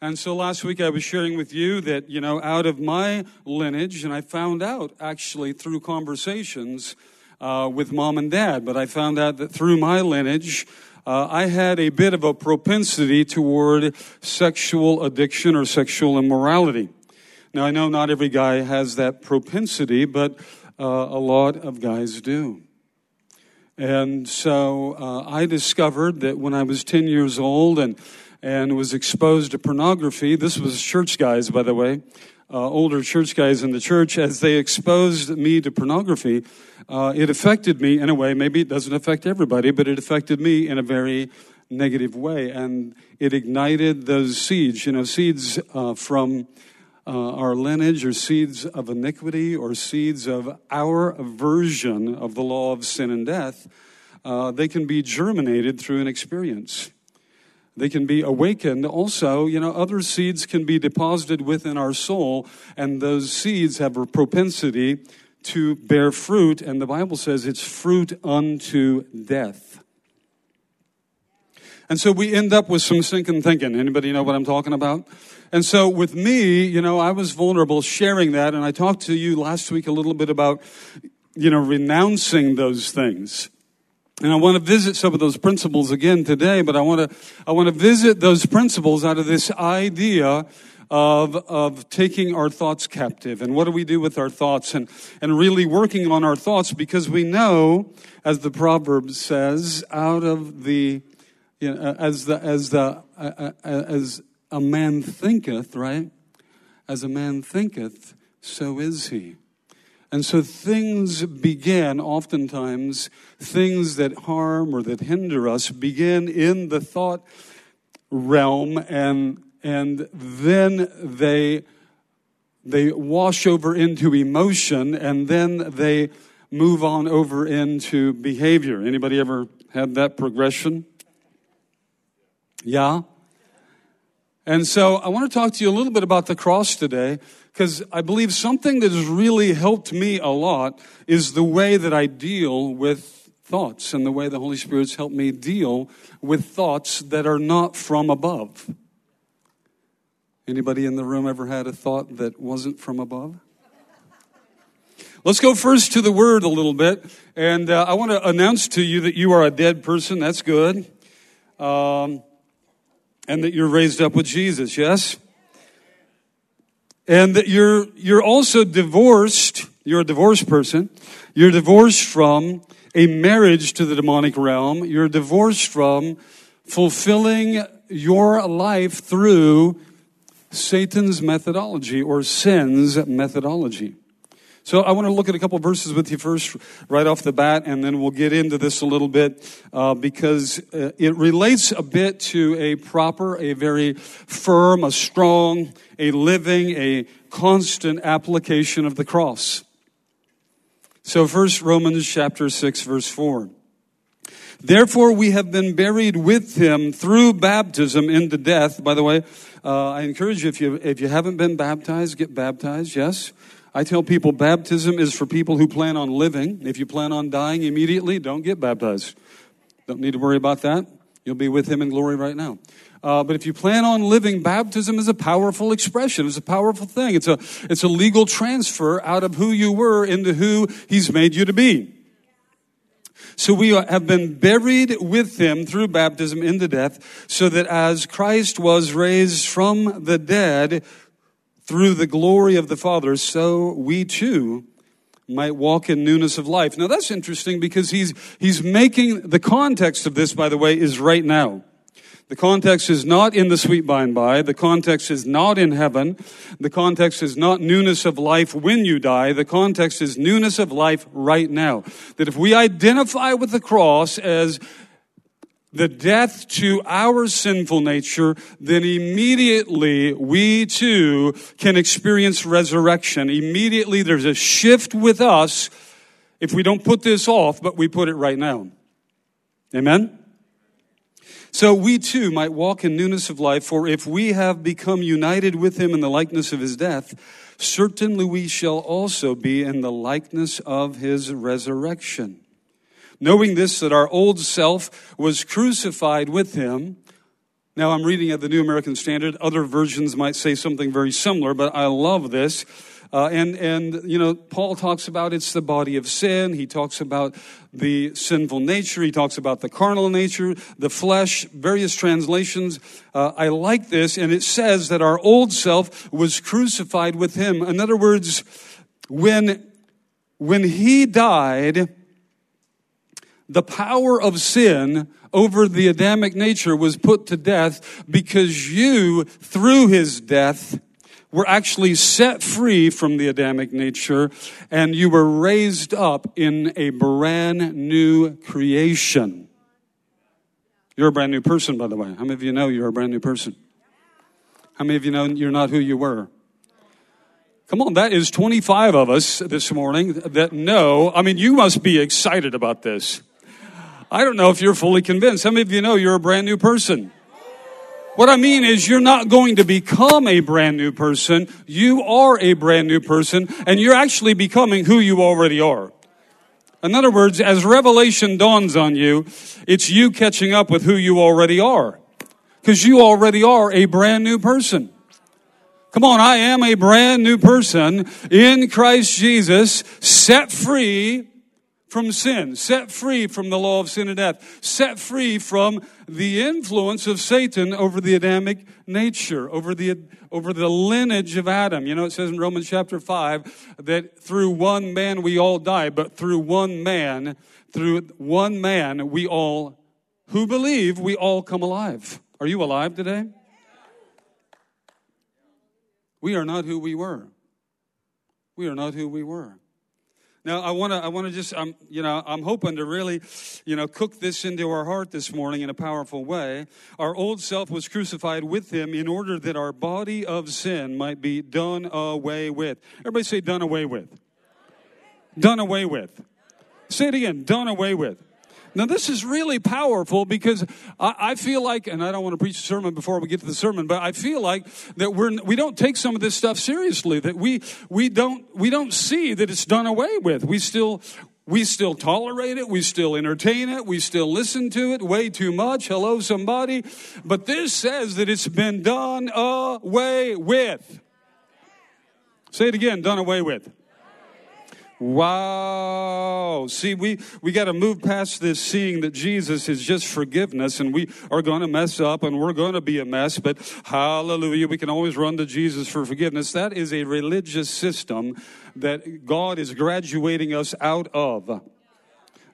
And so last week I was sharing with you that, you know, out of my lineage, and I found out actually through conversations uh, with mom and dad, but I found out that through my lineage, uh, I had a bit of a propensity toward sexual addiction or sexual immorality. Now, I know not every guy has that propensity, but uh, a lot of guys do. And so uh, I discovered that when I was 10 years old and and was exposed to pornography. This was church guys, by the way, uh, older church guys in the church. As they exposed me to pornography, uh, it affected me in a way. Maybe it doesn't affect everybody, but it affected me in a very negative way, and it ignited those seeds. You know, seeds uh, from. Uh, our lineage or seeds of iniquity or seeds of our aversion of the law of sin and death, uh, they can be germinated through an experience. They can be awakened. Also, you know, other seeds can be deposited within our soul, and those seeds have a propensity to bear fruit, and the Bible says it's fruit unto death. And so we end up with some sinking thinking. Anybody know what I'm talking about? And so with me, you know, I was vulnerable sharing that, and I talked to you last week a little bit about, you know, renouncing those things. And I want to visit some of those principles again today, but I want to, I want to visit those principles out of this idea of, of taking our thoughts captive. And what do we do with our thoughts? And, and really working on our thoughts because we know, as the proverb says, out of the, you know, as the, as the, uh, uh as a man thinketh, right? As a man thinketh, so is he. And so things begin, oftentimes, things that harm or that hinder us begin in the thought realm and, and then they, they wash over into emotion and then they move on over into behavior. Anybody ever had that progression? Yeah? And so I want to talk to you a little bit about the cross today because I believe something that has really helped me a lot is the way that I deal with thoughts and the way the Holy Spirit's helped me deal with thoughts that are not from above. Anybody in the room ever had a thought that wasn't from above? Let's go first to the word a little bit. And uh, I want to announce to you that you are a dead person. That's good. Um, and that you're raised up with Jesus, yes? And that you're, you're also divorced. You're a divorced person. You're divorced from a marriage to the demonic realm. You're divorced from fulfilling your life through Satan's methodology or sin's methodology. So I want to look at a couple verses with you first, right off the bat, and then we'll get into this a little bit uh, because uh, it relates a bit to a proper, a very firm, a strong, a living, a constant application of the cross. So first, Romans chapter 6, verse 4. Therefore, we have been buried with him through baptism into death. By the way, uh, I encourage you if you if you haven't been baptized, get baptized. Yes, I tell people baptism is for people who plan on living. If you plan on dying immediately, don't get baptized. Don't need to worry about that. You'll be with him in glory right now. Uh, but if you plan on living, baptism is a powerful expression. It's a powerful thing. It's a, it's a legal transfer out of who you were into who he's made you to be. So we have been buried with him through baptism into death, so that as Christ was raised from the dead through the glory of the Father, so we too might walk in newness of life. Now that's interesting because he's, he's making, the context of this, by the way, is right now. The context is not in the sweet by and by. The context is not in heaven. The context is not newness of life when you die. The context is newness of life right now. That if we identify with the cross as the death to our sinful nature, then immediately we too can experience resurrection. Immediately there's a shift with us if we don't put this off, but we put it right now. Amen? So we too might walk in newness of life, for if we have become united with him in the likeness of his death, certainly we shall also be in the likeness of his resurrection knowing this, that our old self was crucified with him. Now, I'm reading at the New American Standard. Other versions might say something very similar, but I love this. Uh, and, and, you know, Paul talks about it's the body of sin. He talks about the sinful nature. He talks about the carnal nature, the flesh, various translations. Uh, I like this. And it says that our old self was crucified with him. In other words, when, when he died, the power of sin over the Adamic nature was put to death because you, through his death, were actually set free from the Adamic nature and you were raised up in a brand new creation. You're a brand new person, by the way. How many of you know you're a brand new person? How many of you know you're not who you were? Come on, that is 25 of us this morning that know. I mean, you must be excited about this. I don't know if you're fully convinced. Some of you know you're a brand new person? What I mean is you're not going to become a brand new person. You are a brand new person and you're actually becoming who you already are. In other words, as revelation dawns on you, it's you catching up with who you already are. Because you already are a brand new person. Come on, I am a brand new person in Christ Jesus, set free from sin, set free from the law of sin and death, set free from the influence of Satan over the Adamic nature, over the, over the lineage of Adam. You know, it says in Romans chapter 5 that through one man we all die, but through one man, through one man we all, who believe, we all come alive. Are you alive today? We are not who we were. We are not who we were. Now, I want to, I want to just, I'm, you know, I'm hoping to really, you know, cook this into our heart this morning in a powerful way. Our old self was crucified with him in order that our body of sin might be done away with. Everybody say, done away with. Done away with. Say it again, done away with. Now, this is really powerful because I, I, feel like, and I don't want to preach a sermon before we get to the sermon, but I feel like that we're, we don't take some of this stuff seriously, that we, we, don't, we don't see that it's done away with. We still, we still tolerate it. We still entertain it. We still listen to it way too much. Hello, somebody. But this says that it's been done away with. Say it again, done away with. Wow. See, we, we got to move past this seeing that Jesus is just forgiveness and we are going to mess up and we're going to be a mess, but hallelujah, we can always run to Jesus for forgiveness. That is a religious system that God is graduating us out of.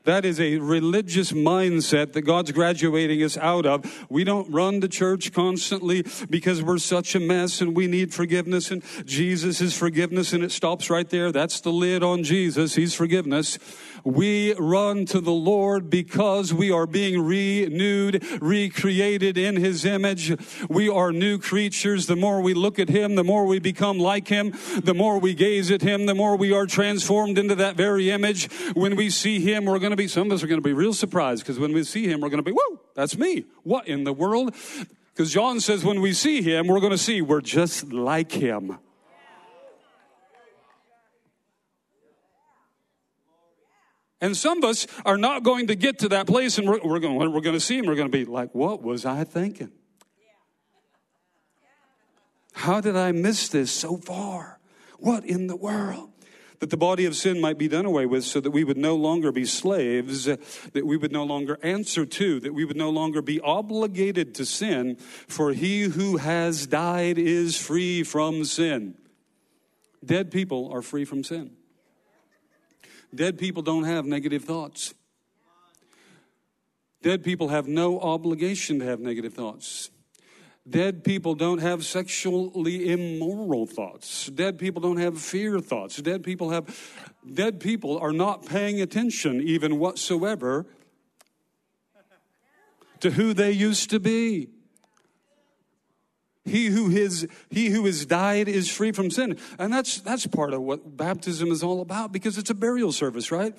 That is a religious mindset that God's graduating us out of. We don't run to church constantly because we're such a mess and we need forgiveness and Jesus is forgiveness and it stops right there. That's the lid on Jesus. He's forgiveness. We run to the Lord because we are being renewed, recreated in His image. We are new creatures. The more we look at Him, the more we become like Him. The more we gaze at Him, the more we are transformed into that very image. When we see Him, we're going to be, some of us are going to be real surprised because when we see Him, we're going to be, whoa, that's me. What in the world? Because John says when we see Him, we're going to see we're just like Him. And some of us are not going to get to that place, and we're, we're going, we're going to see him. We're going to be like, what was I thinking? How did I miss this so far? What in the world? That the body of sin might be done away with so that we would no longer be slaves, uh, that we would no longer answer to, that we would no longer be obligated to sin, for he who has died is free from sin. Dead people are free from sin. Dead people don't have negative thoughts. Dead people have no obligation to have negative thoughts. Dead people don't have sexually immoral thoughts. Dead people don't have fear thoughts. Dead people have dead people are not paying attention even whatsoever to who they used to be. He who is he who has died is free from sin. And that's that's part of what baptism is all about because it's a burial service, right?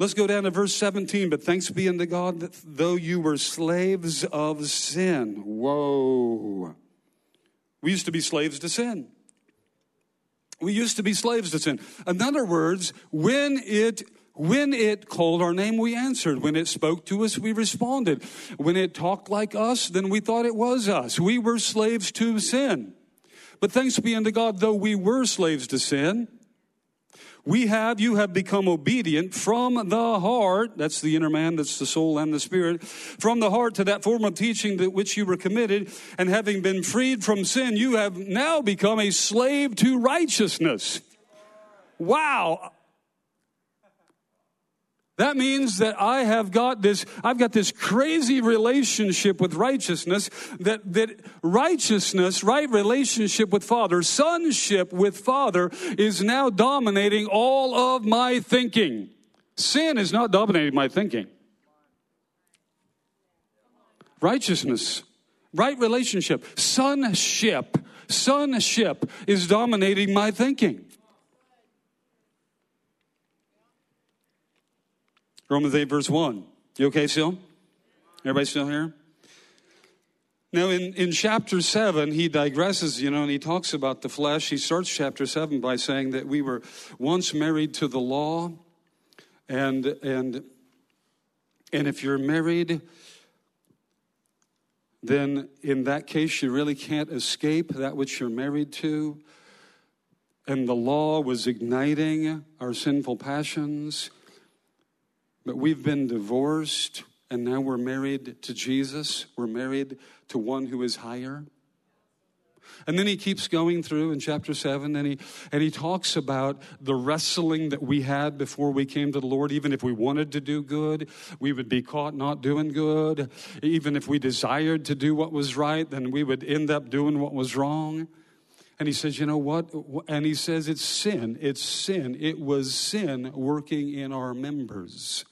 Let's go down to verse 17. But thanks be unto God that though you were slaves of sin. Whoa. We used to be slaves to sin. We used to be slaves to sin. In other words, when it When it called our name, we answered. When it spoke to us, we responded. When it talked like us, then we thought it was us. We were slaves to sin. But thanks be unto God, though we were slaves to sin, we have, you have become obedient from the heart. That's the inner man, that's the soul and the spirit. From the heart to that form of teaching that which you were committed. And having been freed from sin, you have now become a slave to righteousness. Wow. That means that I have got this, I've got this crazy relationship with righteousness, that, that righteousness, right relationship with Father, sonship with Father is now dominating all of my thinking. Sin is not dominating my thinking. Righteousness, right relationship, sonship, sonship is dominating my thinking. Romans 8, verse 1. You okay still? Everybody still here? Now, in, in chapter 7, he digresses, you know, and he talks about the flesh. He starts chapter 7 by saying that we were once married to the law, and, and, and if you're married, then in that case, you really can't escape that which you're married to. And the law was igniting our sinful passions. But we've been divorced and now we're married to Jesus. We're married to one who is higher. And then he keeps going through in chapter 7 and he and he talks about the wrestling that we had before we came to the Lord even if we wanted to do good, we would be caught not doing good. Even if we desired to do what was right, then we would end up doing what was wrong. And he says, "You know what?" And he says it's sin. It's sin. It was sin working in our members.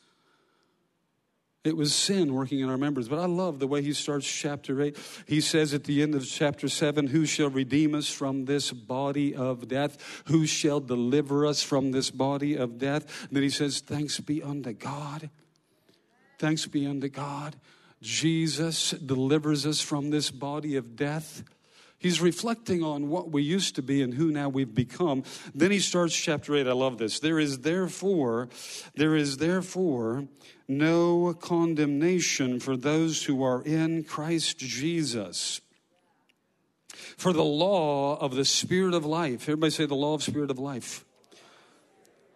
It was sin working in our members. But I love the way he starts chapter 8. He says at the end of chapter 7, Who shall redeem us from this body of death? Who shall deliver us from this body of death? And then he says, Thanks be unto God. Thanks be unto God. Jesus delivers us from this body of death. He's reflecting on what we used to be and who now we've become. Then he starts chapter 8. I love this. There is therefore, there is therefore no condemnation for those who are in Christ Jesus. For the law of the Spirit of life, everybody say the law of Spirit of life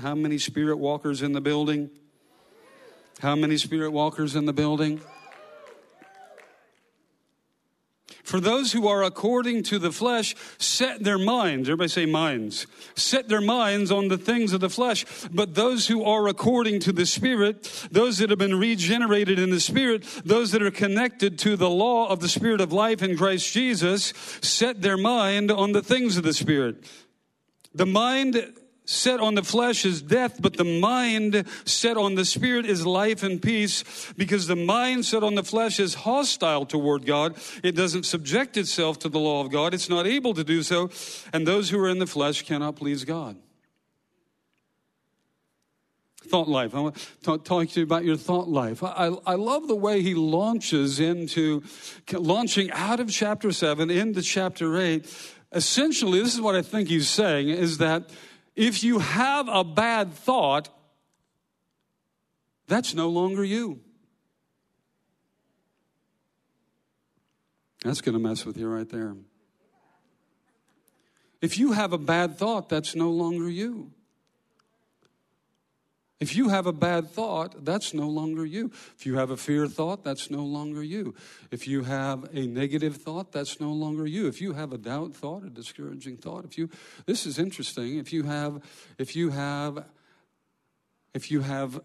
how many spirit walkers in the building? How many spirit walkers in the building? For those who are according to the flesh, set their minds, everybody say minds, set their minds on the things of the flesh. But those who are according to the Spirit, those that have been regenerated in the Spirit, those that are connected to the law of the Spirit of life in Christ Jesus, set their mind on the things of the Spirit. The mind set on the flesh is death, but the mind set on the spirit is life and peace because the mind set on the flesh is hostile toward God. It doesn't subject itself to the law of God. It's not able to do so. And those who are in the flesh cannot please God. Thought life. I want to talk to you about your thought life. I, I love the way he launches into, launching out of chapter 7 into chapter 8. Essentially, this is what I think he's saying is that if you have a bad thought, that's no longer you. That's going to mess with you right there. If you have a bad thought, that's no longer you. If you have a bad thought, that's no longer you. If you have a fear thought, that's no longer you. If you have a negative thought, that's no longer you. If you have a doubt thought, a discouraging thought, if you this is interesting. If you have if you have if you have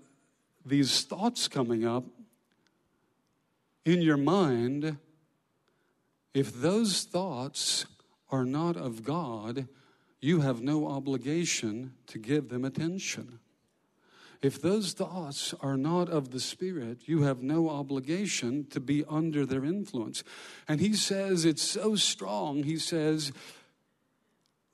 these thoughts coming up in your mind, if those thoughts are not of God, you have no obligation to give them attention. If those thoughts are not of the Spirit, you have no obligation to be under their influence. And he says it's so strong. He says,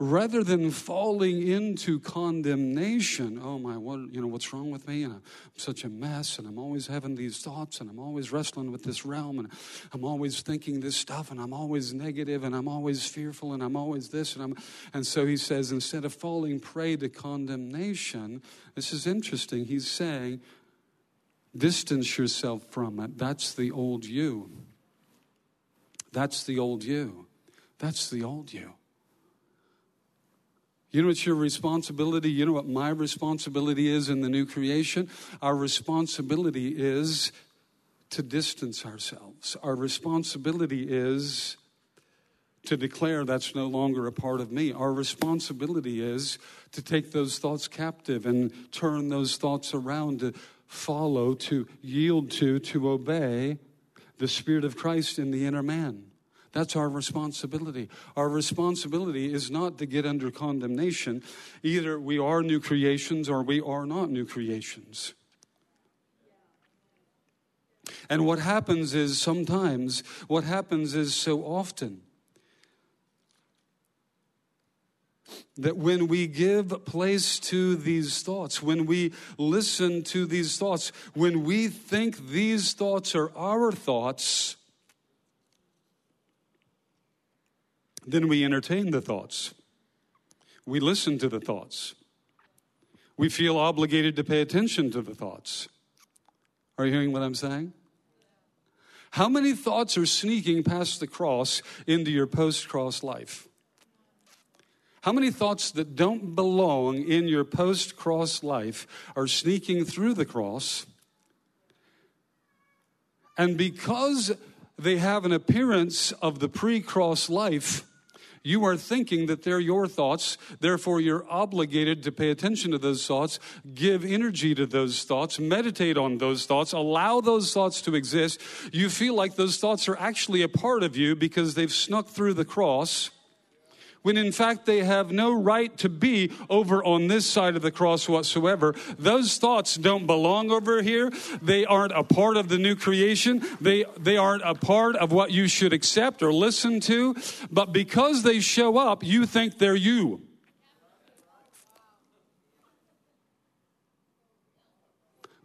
rather than falling into condemnation oh my what you know what's wrong with me? And i'm such a mess and i'm always having these thoughts and i'm always wrestling with this realm and i'm always thinking this stuff and i'm always negative and i'm always fearful and i'm always this and i'm and so he says instead of falling prey to condemnation this is interesting he's saying distance yourself from it. That's the old you. That's the old you. That's the old you you know what your responsibility? You know what my responsibility is in the new creation? Our responsibility is to distance ourselves. Our responsibility is to declare that's no longer a part of me. Our responsibility is to take those thoughts captive and turn those thoughts around, to follow, to yield to, to obey the Spirit of Christ in the inner man. That's our responsibility. Our responsibility is not to get under condemnation. Either we are new creations or we are not new creations. And what happens is sometimes, what happens is so often, that when we give place to these thoughts, when we listen to these thoughts, when we think these thoughts are our thoughts, Then we entertain the thoughts. We listen to the thoughts. We feel obligated to pay attention to the thoughts. Are you hearing what I'm saying? How many thoughts are sneaking past the cross into your post cross life? How many thoughts that don't belong in your post cross life are sneaking through the cross? And because they have an appearance of the pre cross life, you are thinking that they're your thoughts, therefore, you're obligated to pay attention to those thoughts, give energy to those thoughts, meditate on those thoughts, allow those thoughts to exist. You feel like those thoughts are actually a part of you because they've snuck through the cross when in fact they have no right to be over on this side of the cross whatsoever. Those thoughts don't belong over here. They aren't a part of the new creation. They, they aren't a part of what you should accept or listen to. But because they show up, you think they're you.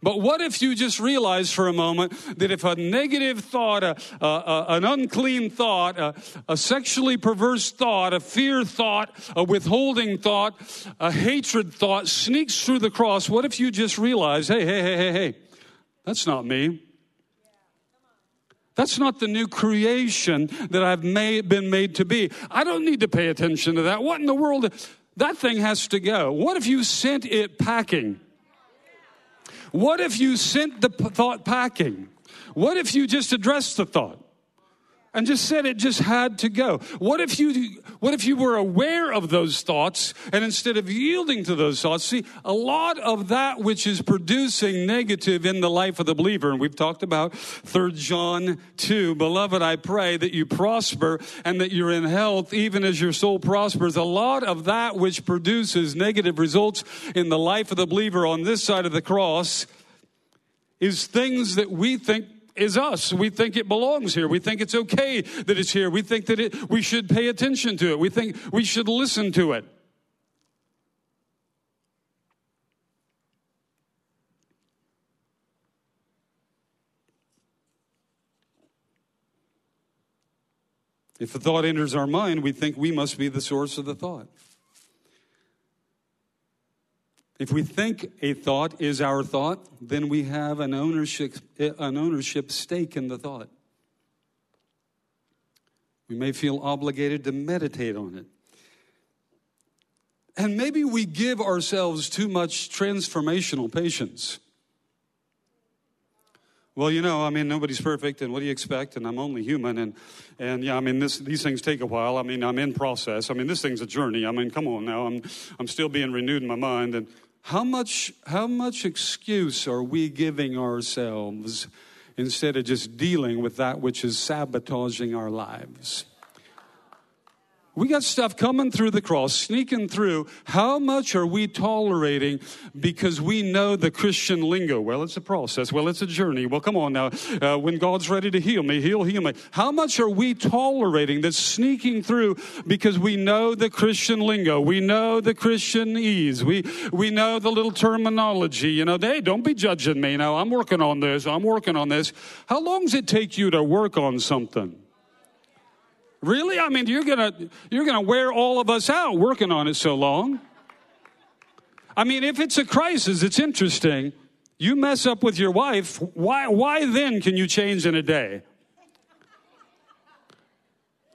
But what if you just realize for a moment that if a negative thought, a, a, a, an unclean thought, a, sexually perverse thought, a fear thought, a withholding thought, a hatred thought sneaks through the cross, what if you just realize, hey, hey, hey, hey, hey, that's not me? That's not the new creation that I've made, been made to be. I don't need to pay attention to that. What in the world? That thing has to go. What if you sent it packing? What if you sent the thought packing? What if you just addressed the thought? And just said it just had to go. What if you what if you were aware of those thoughts and instead of yielding to those thoughts, see a lot of that which is producing negative in the life of the believer and we've talked about 3 John 2, beloved I pray that you prosper and that you're in health even as your soul prospers. A lot of that which produces negative results in the life of the believer on this side of the cross is things that we think is us. We think it belongs here. We think it's okay that it's here. We think that it, we should pay attention to it. We think we should listen to it. If a thought enters our mind, we think we must be the source of the thought. If we think a thought is our thought, then we have an ownership, an ownership stake in the thought. We may feel obligated to meditate on it. And maybe we give ourselves too much transformational patience. Well, you know, I mean, nobody's perfect, and what do you expect? And I'm only human, and and yeah, I mean, this, these things take a while. I mean, I'm in process. I mean, this thing's a journey. I mean, come on now, I'm I'm still being renewed in my mind, and how much, how much excuse are we giving ourselves instead of just dealing with that which is sabotaging our lives? We got stuff coming through the cross, sneaking through. How much are we tolerating because we know the Christian lingo? Well, it's a process. Well, it's a journey. Well, come on now. Uh, when God's ready to heal me, he'll heal me. How much are we tolerating that's sneaking through because we know the Christian lingo? We know the Christianese. We, we know the little terminology. You know, hey, don't be judging me. Now, I'm working on this. I'm working on this. How long does it take you to work on something? Really? I mean, you're gonna you're gonna wear all of us out working on it so long. I mean, if it's a crisis, it's interesting. You mess up with your wife, why why then can you change in a day?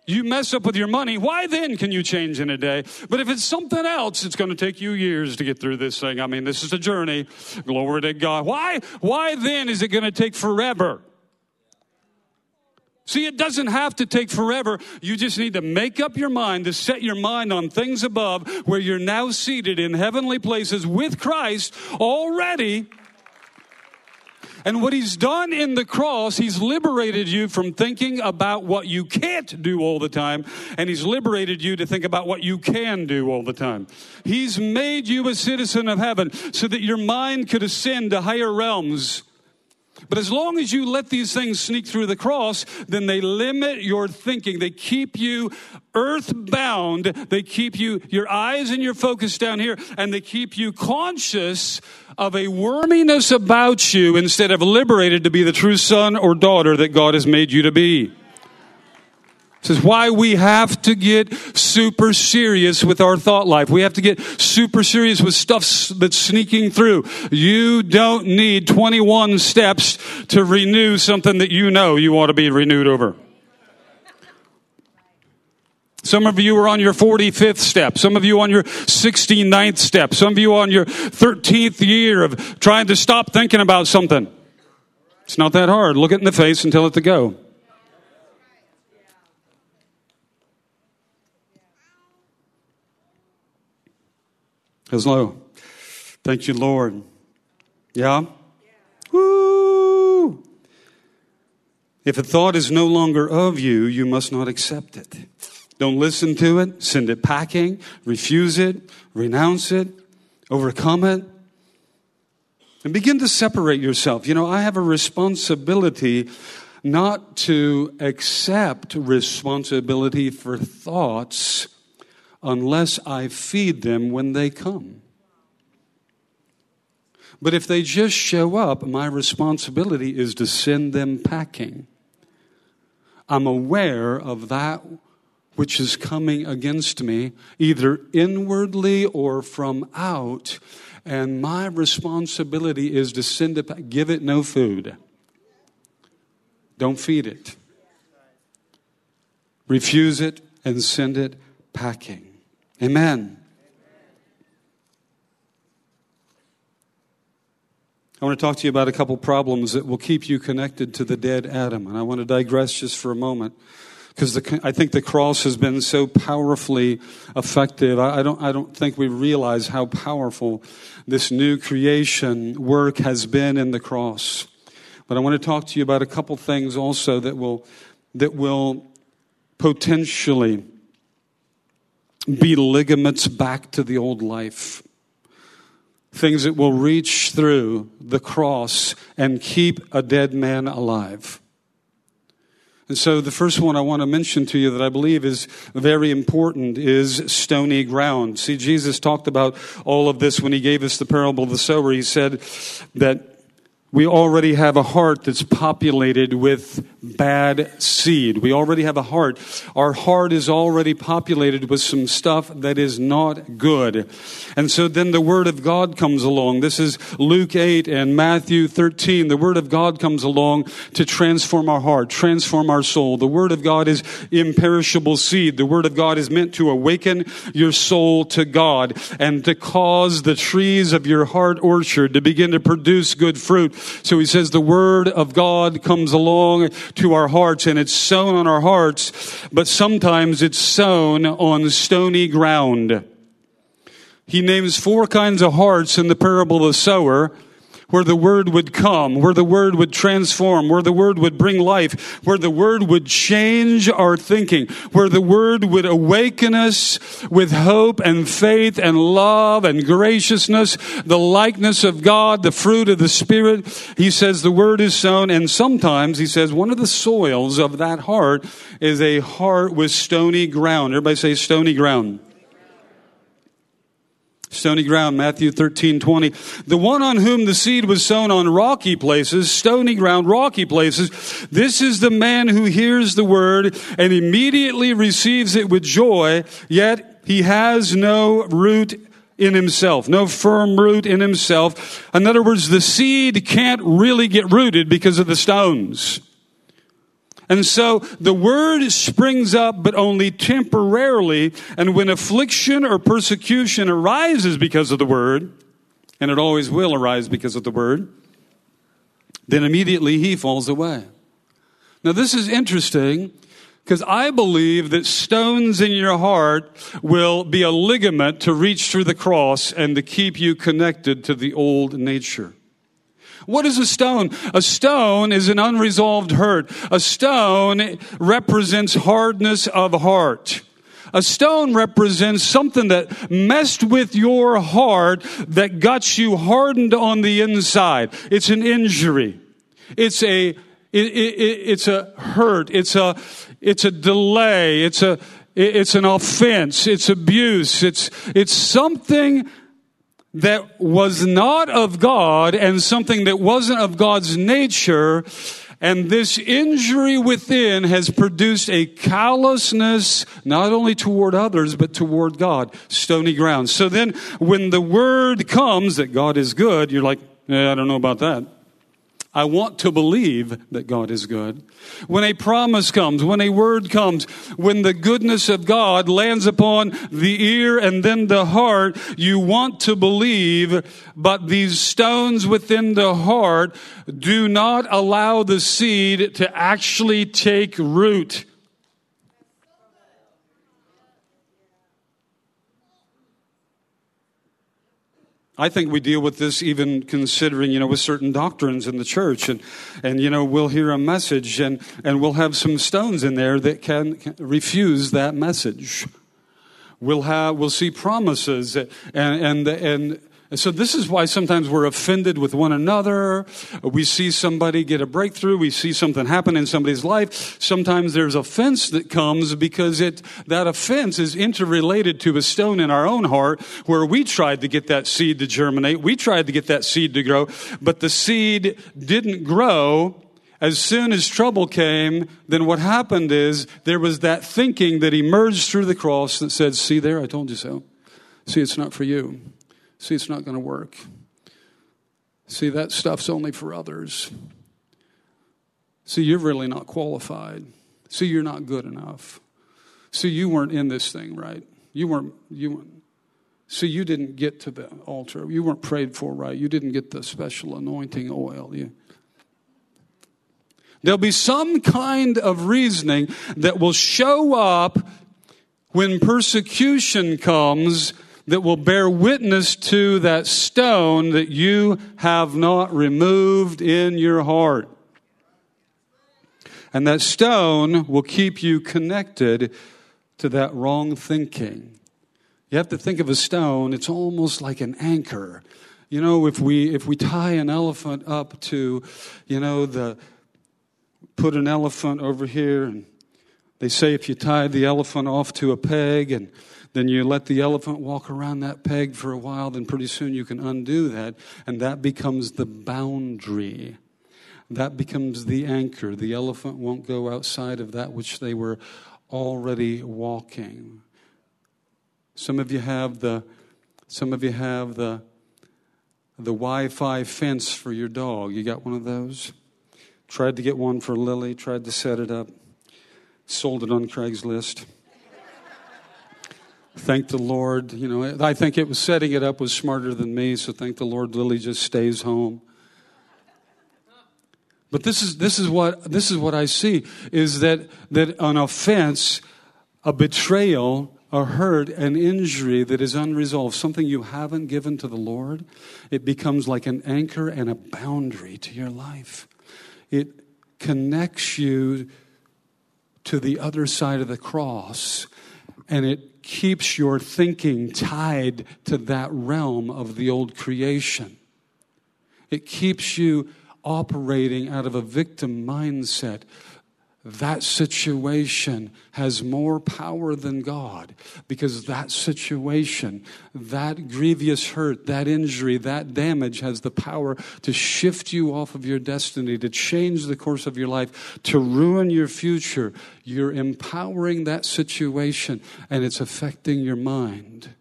You mess up with your money, why then can you change in a day? But if it's something else, it's going to take you years to get through this thing. I mean, this is a journey. Glory to God. Why why then is it going to take forever? See, it doesn't have to take forever. You just need to make up your mind to set your mind on things above where you're now seated in heavenly places with Christ already. And what he's done in the cross, he's liberated you from thinking about what you can't do all the time, and he's liberated you to think about what you can do all the time. He's made you a citizen of heaven so that your mind could ascend to higher realms but as long as you let these things sneak through the cross, then they limit your thinking. They keep you earthbound. They keep you, your eyes and your focus down here, and they keep you conscious of a worminess about you instead of liberated to be the true son or daughter that God has made you to be. This is why we have to get super serious with our thought life. We have to get super serious with stuff that's sneaking through. You don't need 21 steps to renew something that you know you want to be renewed over. Some of you are on your 45th step. Some of you on your 69th step. Some of you on your 13th year of trying to stop thinking about something. It's not that hard. Look it in the face and tell it to go. Hello. Thank you, Lord. Yeah? Woo! If a thought is no longer of you, you must not accept it. Don't listen to it, send it packing, refuse it, renounce it, overcome it, and begin to separate yourself. You know, I have a responsibility not to accept responsibility for thoughts unless I feed them when they come. But if they just show up, my responsibility is to send them packing. I'm aware of that which is coming against me, either inwardly or from out, and my responsibility is to send it, give it no food. Don't feed it. Refuse it and send it packing. Amen. I want to talk to you about a couple problems that will keep you connected to the dead Adam. And I want to digress just for a moment because I think the cross has been so powerfully effective. I, I, don't, I don't think we realize how powerful this new creation work has been in the cross. But I want to talk to you about a couple things also that will, that will potentially be ligaments back to the old life. Things that will reach through the cross and keep a dead man alive. And so the first one I want to mention to you that I believe is very important is stony ground. See, Jesus talked about all of this when he gave us the parable of the sower. He said that we already have a heart that's populated with bad seed. We already have a heart. Our heart is already populated with some stuff that is not good. And so then the Word of God comes along. This is Luke 8 and Matthew 13. The Word of God comes along to transform our heart, transform our soul. The Word of God is imperishable seed. The Word of God is meant to awaken your soul to God and to cause the trees of your heart orchard to begin to produce good fruit. So he says the word of God comes along to our hearts and it's sown on our hearts, but sometimes it's sown on stony ground. He names four kinds of hearts in the parable of the sower. Where the word would come, where the word would transform, where the word would bring life, where the word would change our thinking, where the word would awaken us with hope and faith and love and graciousness, the likeness of God, the fruit of the Spirit. He says the word is sown, and sometimes he says one of the soils of that heart is a heart with stony ground. Everybody say stony ground. Stony ground, Matthew 13, 20. The one on whom the seed was sown on rocky places, stony ground, rocky places, this is the man who hears the word and immediately receives it with joy, yet he has no root in himself, no firm root in himself. In other words, the seed can't really get rooted because of the stones. And so the word springs up, but only temporarily. And when affliction or persecution arises because of the word, and it always will arise because of the word, then immediately he falls away. Now, this is interesting because I believe that stones in your heart will be a ligament to reach through the cross and to keep you connected to the old nature. What is a stone? A stone is an unresolved hurt. A stone represents hardness of heart. A stone represents something that messed with your heart that got you hardened on the inside. It's an injury. It's a, it, it, it's a hurt. It's a, it's a delay. It's a, it's an offense. It's abuse. It's, it's something that was not of God and something that wasn't of God's nature. And this injury within has produced a callousness, not only toward others, but toward God. Stony ground. So then when the word comes that God is good, you're like, eh, I don't know about that. I want to believe that God is good. When a promise comes, when a word comes, when the goodness of God lands upon the ear and then the heart, you want to believe, but these stones within the heart do not allow the seed to actually take root. I think we deal with this even considering, you know, with certain doctrines in the church. And, and you know, we'll hear a message and, and we'll have some stones in there that can, can refuse that message. We'll, have, we'll see promises and, and, and and so this is why sometimes we're offended with one another. We see somebody get a breakthrough. We see something happen in somebody's life. Sometimes there's offense that comes because it, that offense is interrelated to a stone in our own heart where we tried to get that seed to germinate. We tried to get that seed to grow, but the seed didn't grow as soon as trouble came, then what happened is there was that thinking that emerged through the cross that said, See there, I told you so. See, it's not for you. See, it's not going to work. See, that stuff's only for others. See, you're really not qualified. See, you're not good enough. See, you weren't in this thing right. You weren't, you weren't. See, you didn't get to the altar. You weren't prayed for right. You didn't get the special anointing oil. You, There'll be some kind of reasoning that will show up when persecution comes that will bear witness to that stone that you have not removed in your heart. And that stone will keep you connected to that wrong thinking. You have to think of a stone, it's almost like an anchor. You know, if we if we tie an elephant up to, you know, the put an elephant over here and they say if you tie the elephant off to a peg and then you let the elephant walk around that peg for a while, then pretty soon you can undo that, and that becomes the boundary. That becomes the anchor. The elephant won't go outside of that which they were already walking. Some of you have the some of you have the the Wi-Fi fence for your dog. You got one of those? Tried to get one for Lily, tried to set it up, sold it on Craigslist. Thank the Lord. You know, I think it was setting it up was smarter than me, so thank the Lord Lily just stays home. But this is this is what this is what I see is that that an offense, a betrayal, a hurt, an injury that is unresolved, something you haven't given to the Lord, it becomes like an anchor and a boundary to your life. It connects you to the other side of the cross and it keeps your thinking tied to that realm of the old creation. It keeps you operating out of a victim mindset that situation has more power than God because that situation, that grievous hurt, that injury, that damage has the power to shift you off of your destiny, to change the course of your life, to ruin your future. You're empowering that situation and it's affecting your mind.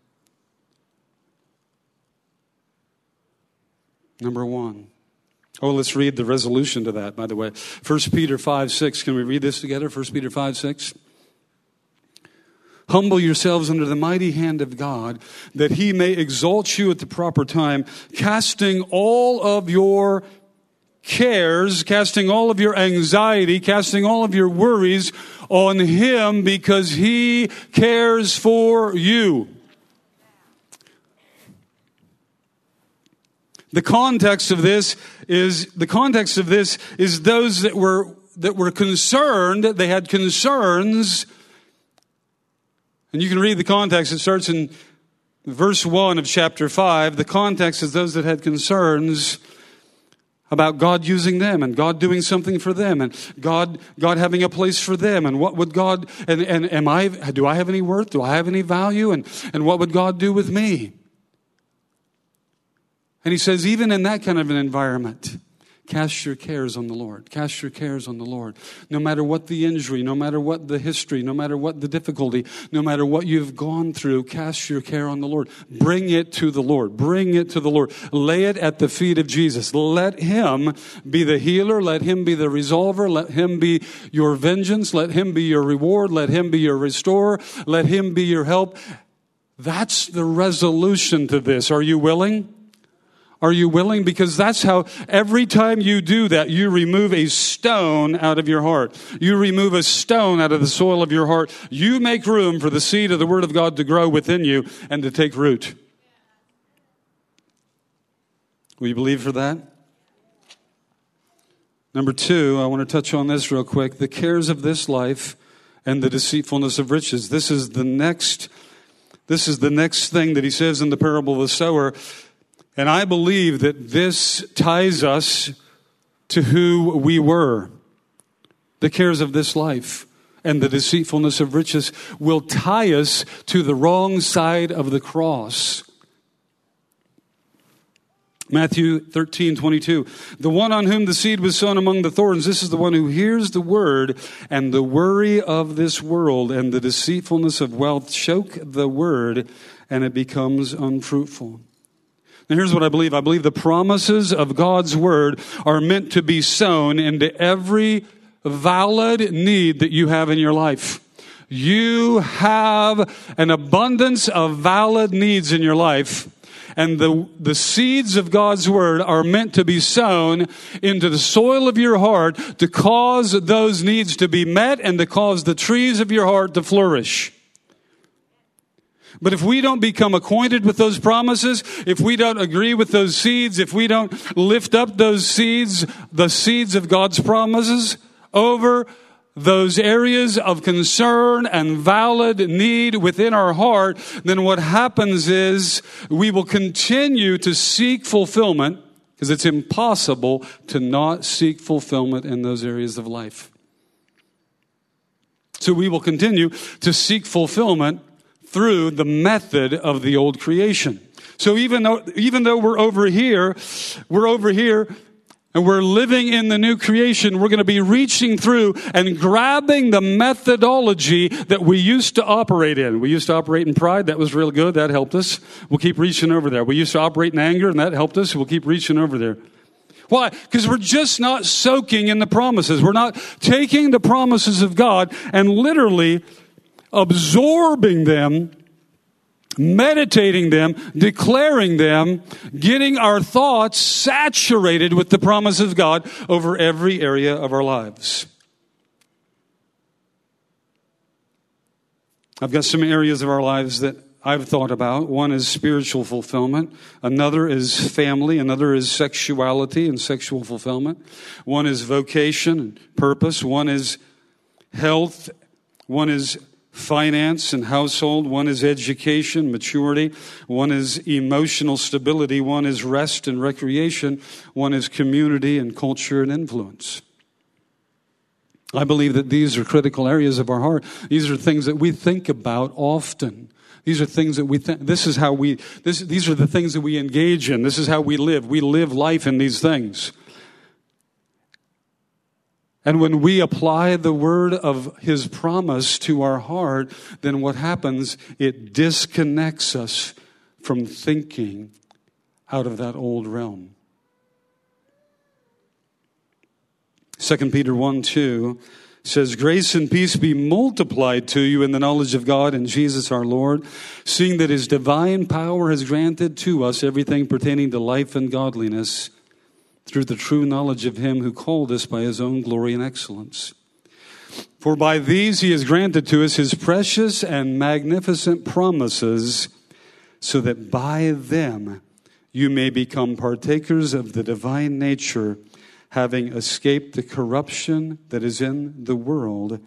Number one. Oh, let's read the resolution to that, by the way. 1 Peter 5 6. Can we read this together? 1 Peter 5 6. Humble yourselves under the mighty hand of God, that he may exalt you at the proper time, casting all of your cares, casting all of your anxiety, casting all of your worries on him because he cares for you. The context of this is the context of this is those that were that were concerned, they had concerns. And you can read the context. It starts in verse 1 of chapter 5. The context is those that had concerns about God using them and God doing something for them and God God having a place for them and what would God and, and am I do I have any worth? Do I have any value? And and what would God do with me? And he says, even in that kind of an environment, cast your cares on the Lord. Cast your cares on the Lord. No matter what the injury, no matter what the history, no matter what the difficulty, no matter what you've gone through, cast your care on the Lord. Bring it to the Lord. Bring it to the Lord. Lay it at the feet of Jesus. Let Him be the healer. Let Him be the resolver. Let Him be your vengeance. Let Him be your reward. Let Him be your restorer. Let Him be your help. That's the resolution to this. Are you willing? Are you willing? Because that's how every time you do that, you remove a stone out of your heart. You remove a stone out of the soil of your heart. You make room for the seed of the Word of God to grow within you and to take root. Will you believe for that? Number two, I want to touch on this real quick the cares of this life and the deceitfulness of riches. This is the next. This is the next thing that he says in the parable of the sower and I believe that this ties us to who we were. The cares of this life and the deceitfulness of riches will tie us to the wrong side of the cross. Matthew 13, 22. The one on whom the seed was sown among the thorns, this is the one who hears the word, and the worry of this world and the deceitfulness of wealth choke the word, and it becomes unfruitful. And here's what I believe. I believe the promises of God's word are meant to be sown into every valid need that you have in your life. You have an abundance of valid needs in your life. And the, the seeds of God's word are meant to be sown into the soil of your heart to cause those needs to be met and to cause the trees of your heart to flourish. But if we don't become acquainted with those promises, if we don't agree with those seeds, if we don't lift up those seeds, the seeds of God's promises over those areas of concern and valid need within our heart, then what happens is we will continue to seek fulfillment because it's impossible to not seek fulfillment in those areas of life. So we will continue to seek fulfillment through the method of the old creation. So even though, even though we're over here, we're over here and we're living in the new creation, we're going to be reaching through and grabbing the methodology that we used to operate in. We used to operate in pride. That was real good. That helped us. We'll keep reaching over there. We used to operate in anger and that helped us. We'll keep reaching over there. Why? Because we're just not soaking in the promises. We're not taking the promises of God and literally absorbing them, meditating them, declaring them, getting our thoughts saturated with the promise of God over every area of our lives. I've got some areas of our lives that I've thought about. One is spiritual fulfillment. Another is family. Another is sexuality and sexual fulfillment. One is vocation and purpose. One is health. One is finance and household. One is education, maturity. One is emotional stability. One is rest and recreation. One is community and culture and influence. I believe that these are critical areas of our heart. These are things that we think about often. These are things that we think, this is how we, this, these are the things that we engage in. This is how we live. We live life in these things. And when we apply the word of his promise to our heart, then what happens? It disconnects us from thinking out of that old realm. 2 Peter 1 2 says, Grace and peace be multiplied to you in the knowledge of God and Jesus our Lord, seeing that his divine power has granted to us everything pertaining to life and godliness through the true knowledge of him who called us by his own glory and excellence. For by these he has granted to us his precious and magnificent promises, so that by them you may become partakers of the divine nature, having escaped the corruption that is in the world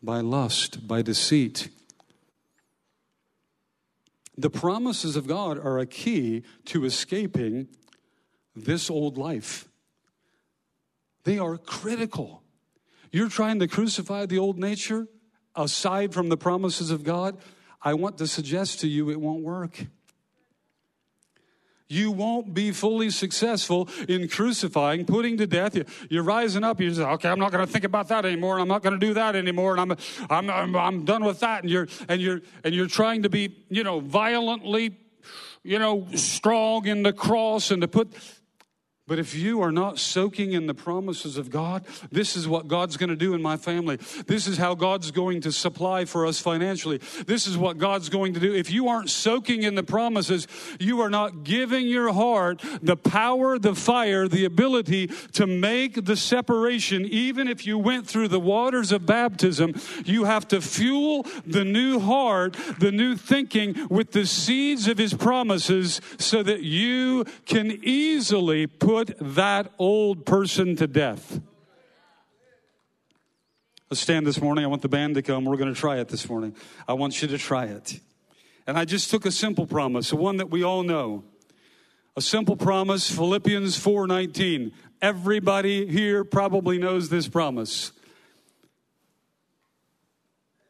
by lust, by deceit. The promises of God are a key to escaping this old life. They are critical. You're trying to crucify the old nature aside from the promises of God. I want to suggest to you it won't work. You won't be fully successful in crucifying, putting to death. You're rising up. You say, "Okay, I'm not going to think about that anymore, I'm not going to do that anymore, and I'm, I'm, I'm, I'm done with that." And you're, and you're, and you're trying to be, you know, violently, you know, strong in the cross, and to put but if you are not soaking in the promises of God, this is what God's going to do in my family. This is how God's going to supply for us financially. This is what God's going to do. If you aren't soaking in the promises, you are not giving your heart the power, the fire, the ability to make the separation. Even if you went through the waters of baptism, you have to fuel the new heart, the new thinking with the seeds of His promises so that you can easily put put that old person to death. Let's stand this morning. I want the band to come. We're going to try it this morning. I want you to try it. And I just took a simple promise, the one that we all know. A simple promise, Philippians 4:19. Everybody here probably knows this promise.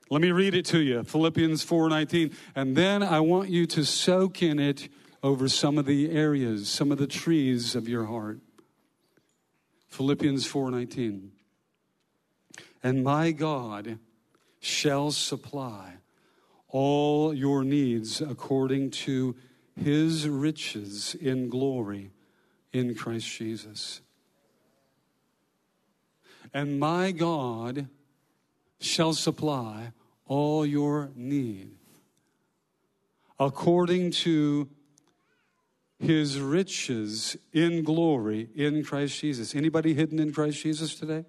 Let me read it to you. Philippians 4:19. And then I want you to soak in it over some of the areas, some of the trees of your heart. Philippians 4:19. And my God shall supply all your needs according to his riches in glory in Christ Jesus. And my God shall supply all your need according to his riches in glory in Christ Jesus. Anybody hidden in Christ Jesus today?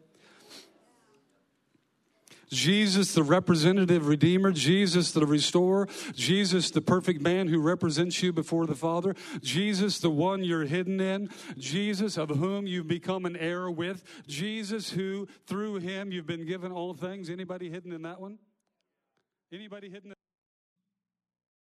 Jesus, the representative redeemer, Jesus, the restorer, Jesus, the perfect man who represents you before the Father, Jesus, the one you're hidden in, Jesus, of whom you've become an heir with, Jesus, who through him you've been given all things. Anybody hidden in that one? Anybody hidden?